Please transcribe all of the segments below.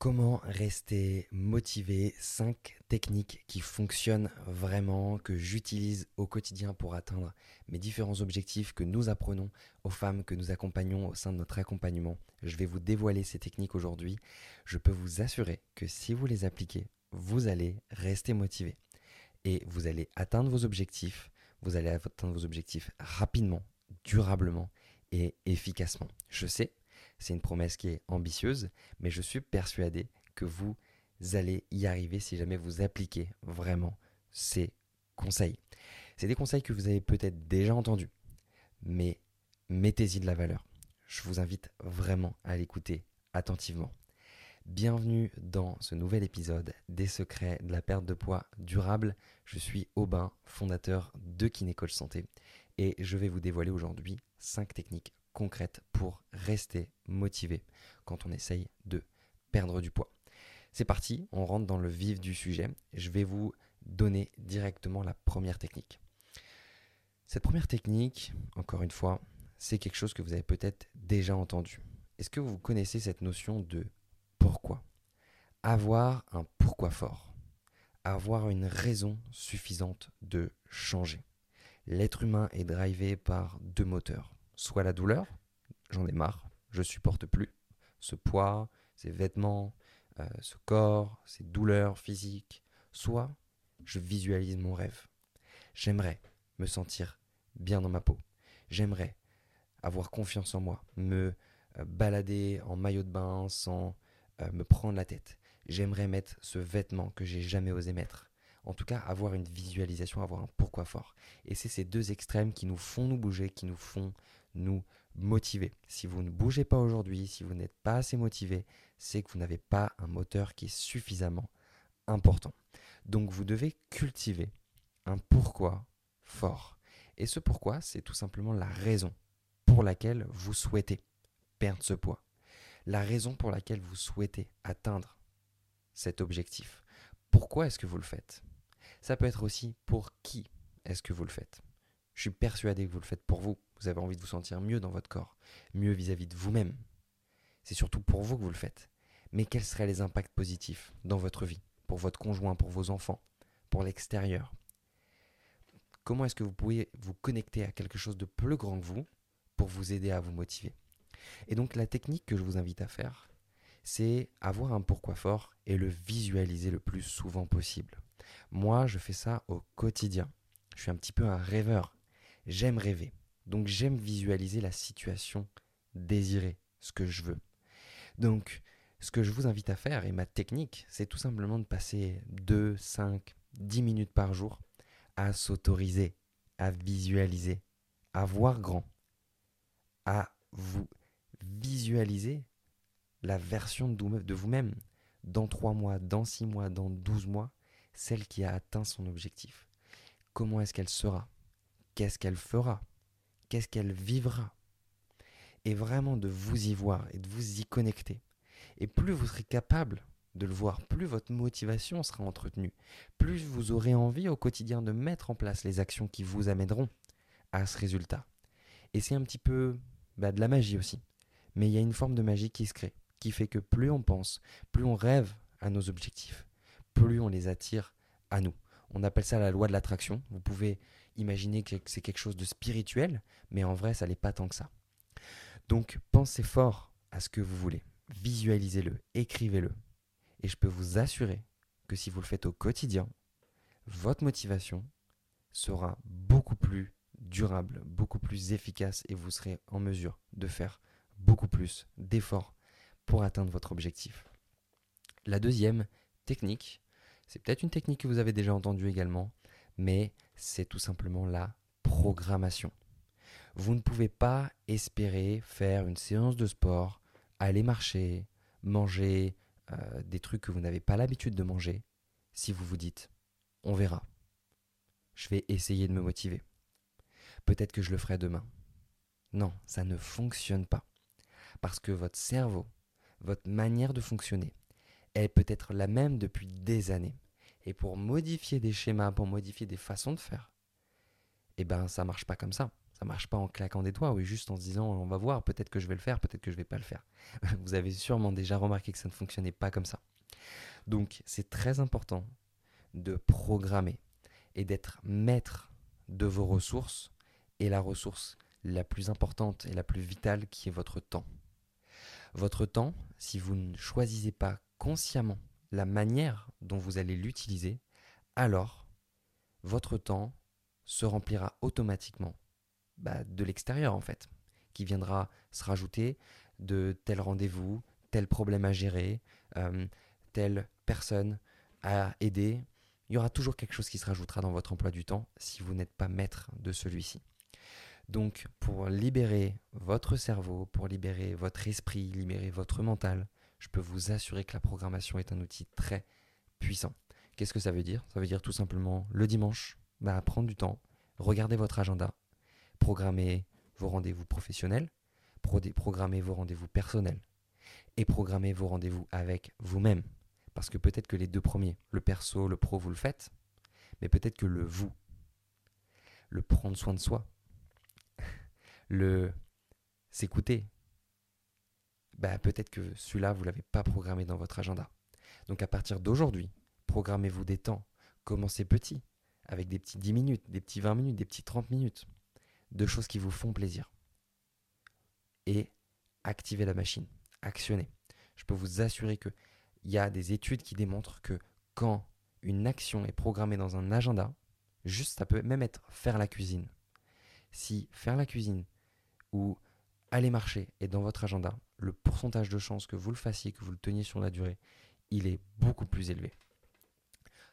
Comment rester motivé? 5 techniques qui fonctionnent vraiment, que j'utilise au quotidien pour atteindre mes différents objectifs que nous apprenons aux femmes que nous accompagnons au sein de notre accompagnement. Je vais vous dévoiler ces techniques aujourd'hui. Je peux vous assurer que si vous les appliquez, vous allez rester motivé et vous allez atteindre vos objectifs. Vous allez atteindre vos objectifs rapidement, durablement et efficacement. Je sais, c'est une promesse qui est ambitieuse, mais je suis persuadé que vous allez y arriver si jamais vous appliquez vraiment ces conseils. C'est des conseils que vous avez peut-être déjà entendus, mais mettez-y de la valeur. Je vous invite vraiment à l'écouter attentivement. Bienvenue dans ce nouvel épisode des secrets de la perte de poids durable. Je suis Aubin, fondateur de Kinécoach Santé, et je vais vous dévoiler aujourd'hui 5 techniques pour rester motivé quand on essaye de perdre du poids. C'est parti, on rentre dans le vif du sujet. Je vais vous donner directement la première technique. Cette première technique, encore une fois, c'est quelque chose que vous avez peut-être déjà entendu. Est-ce que vous connaissez cette notion de pourquoi? Avoir un pourquoi fort. Avoir une raison suffisante de changer. L'être humain est drivé par deux moteurs. Soit la douleur, j'en ai marre, je supporte plus ce poids, ces vêtements, euh, ce corps, ces douleurs physiques. Soit je visualise mon rêve. J'aimerais me sentir bien dans ma peau. J'aimerais avoir confiance en moi, me euh, balader en maillot de bain sans euh, me prendre la tête. J'aimerais mettre ce vêtement que j'ai jamais osé mettre. En tout cas, avoir une visualisation, avoir un pourquoi fort. Et c'est ces deux extrêmes qui nous font nous bouger, qui nous font nous motiver. Si vous ne bougez pas aujourd'hui, si vous n'êtes pas assez motivé, c'est que vous n'avez pas un moteur qui est suffisamment important. Donc vous devez cultiver un pourquoi fort. Et ce pourquoi, c'est tout simplement la raison pour laquelle vous souhaitez perdre ce poids. La raison pour laquelle vous souhaitez atteindre cet objectif. Pourquoi est-ce que vous le faites? Ça peut être aussi pour qui est-ce que vous le faites. Je suis persuadé que vous le faites pour vous. Vous avez envie de vous sentir mieux dans votre corps, mieux vis-à-vis de vous-même. C'est surtout pour vous que vous le faites. Mais quels seraient les impacts positifs dans votre vie, pour votre conjoint, pour vos enfants, pour l'extérieur? Comment est-ce que vous pouvez vous connecter à quelque chose de plus grand que vous pour vous aider à vous motiver? Et donc la technique que je vous invite à faire, c'est avoir un pourquoi fort et le visualiser le plus souvent possible. Moi, je fais ça au quotidien. Je suis un petit peu un rêveur. J'aime rêver. Donc j'aime visualiser la situation désirée, ce que je veux. Donc ce que je vous invite à faire, et ma technique, c'est tout simplement de passer 2, 5, 10 minutes par jour à s'autoriser, à visualiser, à voir grand, à vous visualiser la version de vous-même dans 3 mois, dans 6 mois, dans 12 mois, celle qui a atteint son objectif. Comment est-ce qu'elle sera? Qu'est-ce qu'elle fera? Qu'est-ce qu'elle vivra? Et vraiment de vous y voir et de vous y connecter. Et plus vous serez capable de le voir, plus votre motivation sera entretenue, plus vous aurez envie au quotidien de mettre en place les actions qui vous amèneront à ce résultat. Et c'est un petit peu bah, de la magie aussi. Mais il y a une forme de magie qui se crée, qui fait que plus on pense, plus on rêve à nos objectifs, plus on les attire à nous. On appelle ça la loi de l'attraction. Vous pouvez imaginer que c'est quelque chose de spirituel, mais en vrai, ça n'est pas tant que ça. Donc, pensez fort à ce que vous voulez. Visualisez-le, écrivez-le. Et je peux vous assurer que si vous le faites au quotidien, votre motivation sera beaucoup plus durable, beaucoup plus efficace et vous serez en mesure de faire beaucoup plus d'efforts pour atteindre votre objectif. La deuxième technique, c'est peut-être une technique que vous avez déjà entendue également, mais c'est tout simplement la programmation. Vous ne pouvez pas espérer faire une séance de sport, aller marcher, manger euh, des trucs que vous n'avez pas l'habitude de manger, si vous vous dites, on verra. Je vais essayer de me motiver. Peut-être que je le ferai demain. Non, ça ne fonctionne pas. Parce que votre cerveau, votre manière de fonctionner, elle peut être la même depuis des années. Et pour modifier des schémas, pour modifier des façons de faire, eh ben ça marche pas comme ça. Ça marche pas en claquant des doigts ou juste en se disant on va voir, peut-être que je vais le faire, peut-être que je vais pas le faire. Vous avez sûrement déjà remarqué que ça ne fonctionnait pas comme ça. Donc c'est très important de programmer et d'être maître de vos ressources et la ressource la plus importante et la plus vitale qui est votre temps. Votre temps, si vous ne choisissez pas consciemment la manière dont vous allez l'utiliser, alors votre temps se remplira automatiquement bah, de l'extérieur en fait, qui viendra se rajouter de tel rendez-vous, tel problème à gérer, euh, telle personne à aider. Il y aura toujours quelque chose qui se rajoutera dans votre emploi du temps si vous n'êtes pas maître de celui-ci. Donc pour libérer votre cerveau, pour libérer votre esprit, libérer votre mental, je peux vous assurer que la programmation est un outil très puissant. Qu'est-ce que ça veut dire? Ça veut dire tout simplement le dimanche, prendre du temps, regarder votre agenda, programmer vos rendez-vous professionnels, programmer vos rendez-vous personnels et programmer vos rendez-vous avec vous-même. Parce que peut-être que les deux premiers, le perso, le pro, vous le faites, mais peut-être que le vous, le prendre soin de soi, le s'écouter, bah, peut-être que celui-là, vous ne l'avez pas programmé dans votre agenda. Donc à partir d'aujourd'hui, programmez-vous des temps. Commencez petit, avec des petits 10 minutes, des petits 20 minutes, des petits 30 minutes de choses qui vous font plaisir. Et activez la machine, actionnez. Je peux vous assurer qu'il y a des études qui démontrent que quand une action est programmée dans un agenda, juste ça peut même être faire la cuisine. Si faire la cuisine ou aller marcher est dans votre agenda, le pourcentage de chances que vous le fassiez, que vous le teniez sur la durée, il est beaucoup plus élevé.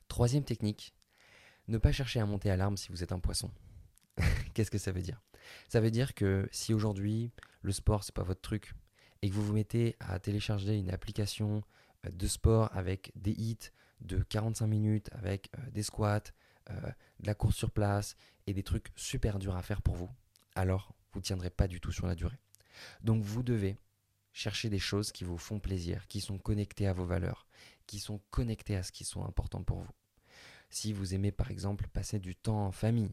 Troisième technique, ne pas chercher à monter à l'arme si vous êtes un poisson. Qu'est-ce que ça veut dire? Ça veut dire que si aujourd'hui le sport c'est pas votre truc et que vous vous mettez à télécharger une application euh, de sport avec des hits de 45 minutes, avec euh, des squats, euh, de la course sur place et des trucs super durs à faire pour vous, alors vous ne tiendrez pas du tout sur la durée. Donc vous devez chercher des choses qui vous font plaisir, qui sont connectées à vos valeurs, qui sont connectées à ce qui sont importants pour vous. Si vous aimez par exemple passer du temps en famille,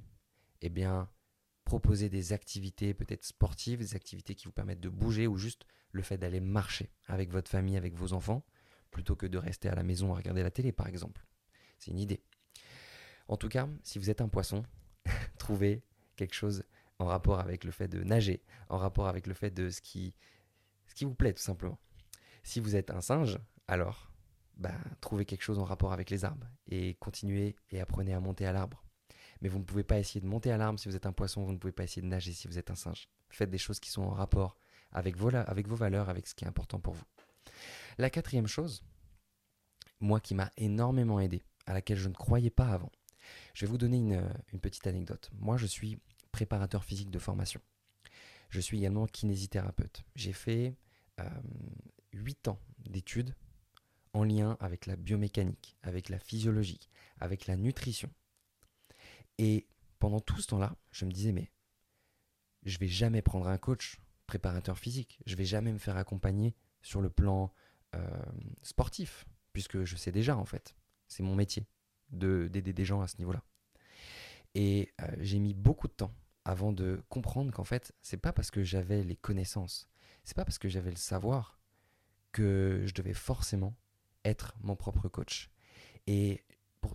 eh bien proposer des activités peut-être sportives, des activités qui vous permettent de bouger ou juste le fait d'aller marcher avec votre famille, avec vos enfants, plutôt que de rester à la maison à regarder la télé par exemple. C'est une idée. En tout cas, si vous êtes un poisson, trouvez quelque chose en rapport avec le fait de nager, en rapport avec le fait de ce qui, ce qui vous plaît tout simplement. Si vous êtes un singe, alors bah, trouvez quelque chose en rapport avec les arbres et continuez et apprenez à monter à l'arbre. Mais vous ne pouvez pas essayer de monter à l'arbre si vous êtes un poisson, vous ne pouvez pas essayer de nager si vous êtes un singe. Faites des choses qui sont en rapport avec vos, avec vos valeurs, avec ce qui est important pour vous. La quatrième chose, moi qui m'a énormément aidé, à laquelle je ne croyais pas avant, je vais vous donner une, une petite anecdote. Moi, je suis préparateur physique de formation. Je suis également kinésithérapeute. J'ai fait euh, 8 ans d'études en lien avec la biomécanique, avec la physiologie, avec la nutrition. Et pendant tout ce temps-là, je me disais, mais je vais jamais prendre un coach préparateur physique, je vais jamais me faire accompagner sur le plan euh, sportif, puisque je sais déjà en fait, c'est mon métier d'aider des gens à ce niveau-là. Et euh, j'ai mis beaucoup de temps avant de comprendre qu'en fait, c'est pas parce que j'avais les connaissances, c'est pas parce que j'avais le savoir que je devais forcément être mon propre coach. Et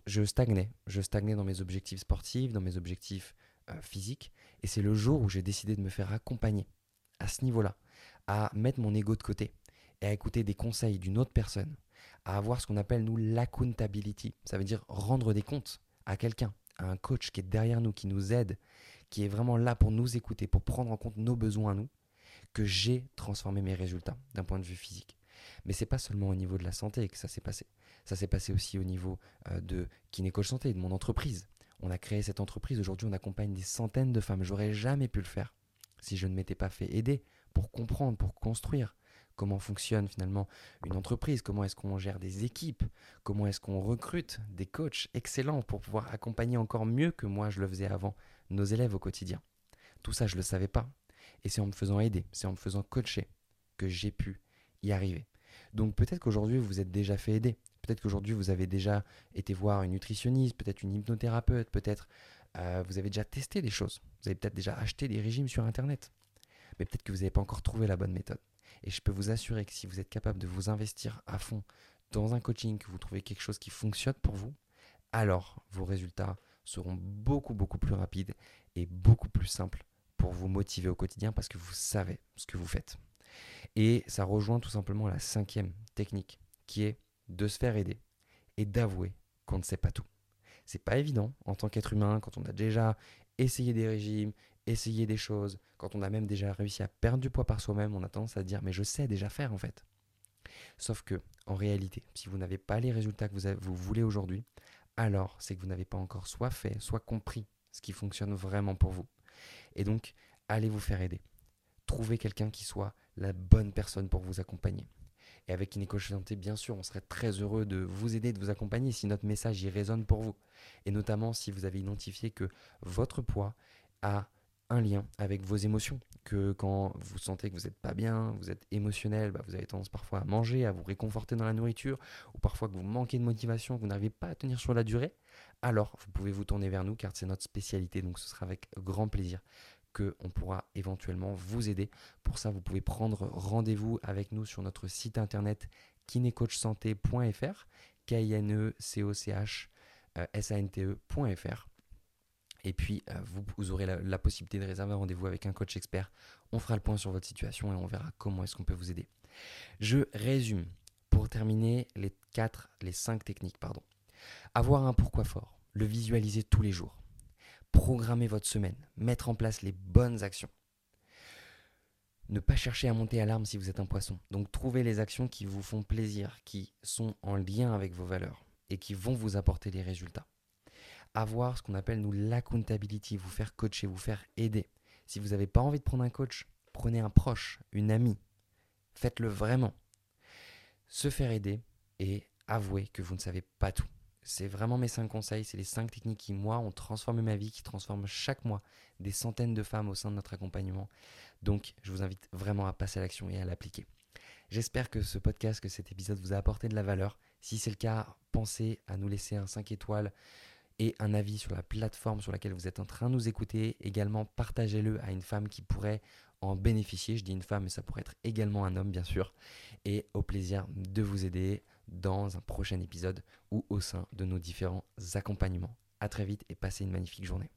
je stagnais, je stagnais dans mes objectifs sportifs, dans mes objectifs euh, physiques, et c'est le jour où j'ai décidé de me faire accompagner à ce niveau-là, à mettre mon ego de côté et à écouter des conseils d'une autre personne, à avoir ce qu'on appelle nous l'accountability, ça veut dire rendre des comptes à quelqu'un, un coach qui est derrière nous, qui nous aide, qui est vraiment là pour nous écouter, pour prendre en compte nos besoins à nous, que j'ai transformé mes résultats d'un point de vue physique. Mais c'est pas seulement au niveau de la santé que ça s'est passé. Ça s'est passé aussi au niveau euh, de Kinécoach Santé, de mon entreprise. On a créé cette entreprise. Aujourd'hui, on accompagne des centaines de femmes. J'aurais jamais pu le faire si je ne m'étais pas fait aider pour comprendre, pour construire comment fonctionne finalement une entreprise, comment est-ce qu'on gère des équipes, comment est-ce qu'on recrute des coachs excellents pour pouvoir accompagner encore mieux que moi je le faisais avant nos élèves au quotidien. Tout ça, je ne le savais pas. Et c'est en me faisant aider, c'est en me faisant coacher que j'ai pu y arriver. Donc peut-être qu'aujourd'hui, vous êtes déjà fait aider. Peut-être qu'aujourd'hui, vous avez déjà été voir une nutritionniste, peut-être une hypnothérapeute, peut-être Euh, vous avez déjà testé des choses. Vous avez peut-être déjà acheté des régimes sur Internet. Mais peut-être que vous n'avez pas encore trouvé la bonne méthode. Et je peux vous assurer que si vous êtes capable de vous investir à fond dans un coaching, que vous trouvez quelque chose qui fonctionne pour vous, alors vos résultats seront beaucoup beaucoup plus rapides et beaucoup plus simples pour vous motiver au quotidien parce que vous savez ce que vous faites. Et ça rejoint tout simplement la cinquième technique qui est de se faire aider et d'avouer qu'on ne sait pas tout. C'est pas évident en tant qu'être humain quand on a déjà essayé des régimes, essayé des choses, quand on a même déjà réussi à perdre du poids par soi-même, on a tendance à dire mais je sais déjà faire en fait. Sauf que en réalité, si vous n'avez pas les résultats que vous voulez aujourd'hui, alors c'est que vous n'avez pas encore soit fait, soit compris ce qui fonctionne vraiment pour vous. Et donc, allez vous faire aider. Trouvez quelqu'un qui soit la bonne personne pour vous accompagner. Et avec une école santé, bien sûr, on serait très heureux de vous aider, de vous accompagner si notre message y résonne pour vous. Et notamment si vous avez identifié que votre poids a un lien avec vos émotions. Que quand vous sentez que vous n'êtes pas bien, vous êtes émotionnel, bah, vous avez tendance parfois à manger, à vous réconforter dans la nourriture, ou parfois que vous manquez de motivation, que vous n'arrivez pas à tenir sur la durée, alors vous pouvez vous tourner vers nous car c'est notre spécialité. Donc ce sera avec grand plaisir qu'on pourra éventuellement vous aider. Pour ça, vous pouvez prendre rendez-vous avec nous sur notre site internet kinecoachsanté.fr, k i n e c o c h s a n t e.fr. Et puis, euh, vous, aurez la, possibilité de réserver un rendez-vous avec un coach expert. On fera le point sur votre situation et on verra comment est-ce qu'on peut vous aider. Je résume pour terminer les 4, les 5 techniques. Pardon. Avoir un pourquoi fort, le visualiser tous les jours, programmer votre semaine, mettre en place les bonnes actions. Ne pas chercher à monter à l'arme si vous êtes un poisson. Donc trouver les actions qui vous font plaisir, qui sont en lien avec vos valeurs et qui vont vous apporter les résultats avoir ce qu'on appelle nous l'accountability, vous faire coacher, vous faire aider. Si vous n'avez pas envie de prendre un coach, prenez un proche, une amie. Faites-le vraiment. Se faire aider et avouer que vous ne savez pas tout. C'est vraiment mes cinq conseils, c'est les cinq techniques qui, moi, ont transformé ma vie, qui transforment chaque mois des centaines de femmes au sein de notre accompagnement. Donc, je vous invite vraiment à passer à l'action et à l'appliquer. J'espère que ce podcast, que cet épisode vous a apporté de la valeur. Si c'est le cas, pensez à nous laisser un 5 étoiles et un avis sur la plateforme sur laquelle vous êtes en train de nous écouter. Également, partagez-le à une femme qui pourrait en bénéficier. Je dis une femme, mais ça pourrait être également un homme, bien sûr. Et au plaisir de vous aider dans un prochain épisode ou au sein de nos différents accompagnements. A très vite et passez une magnifique journée.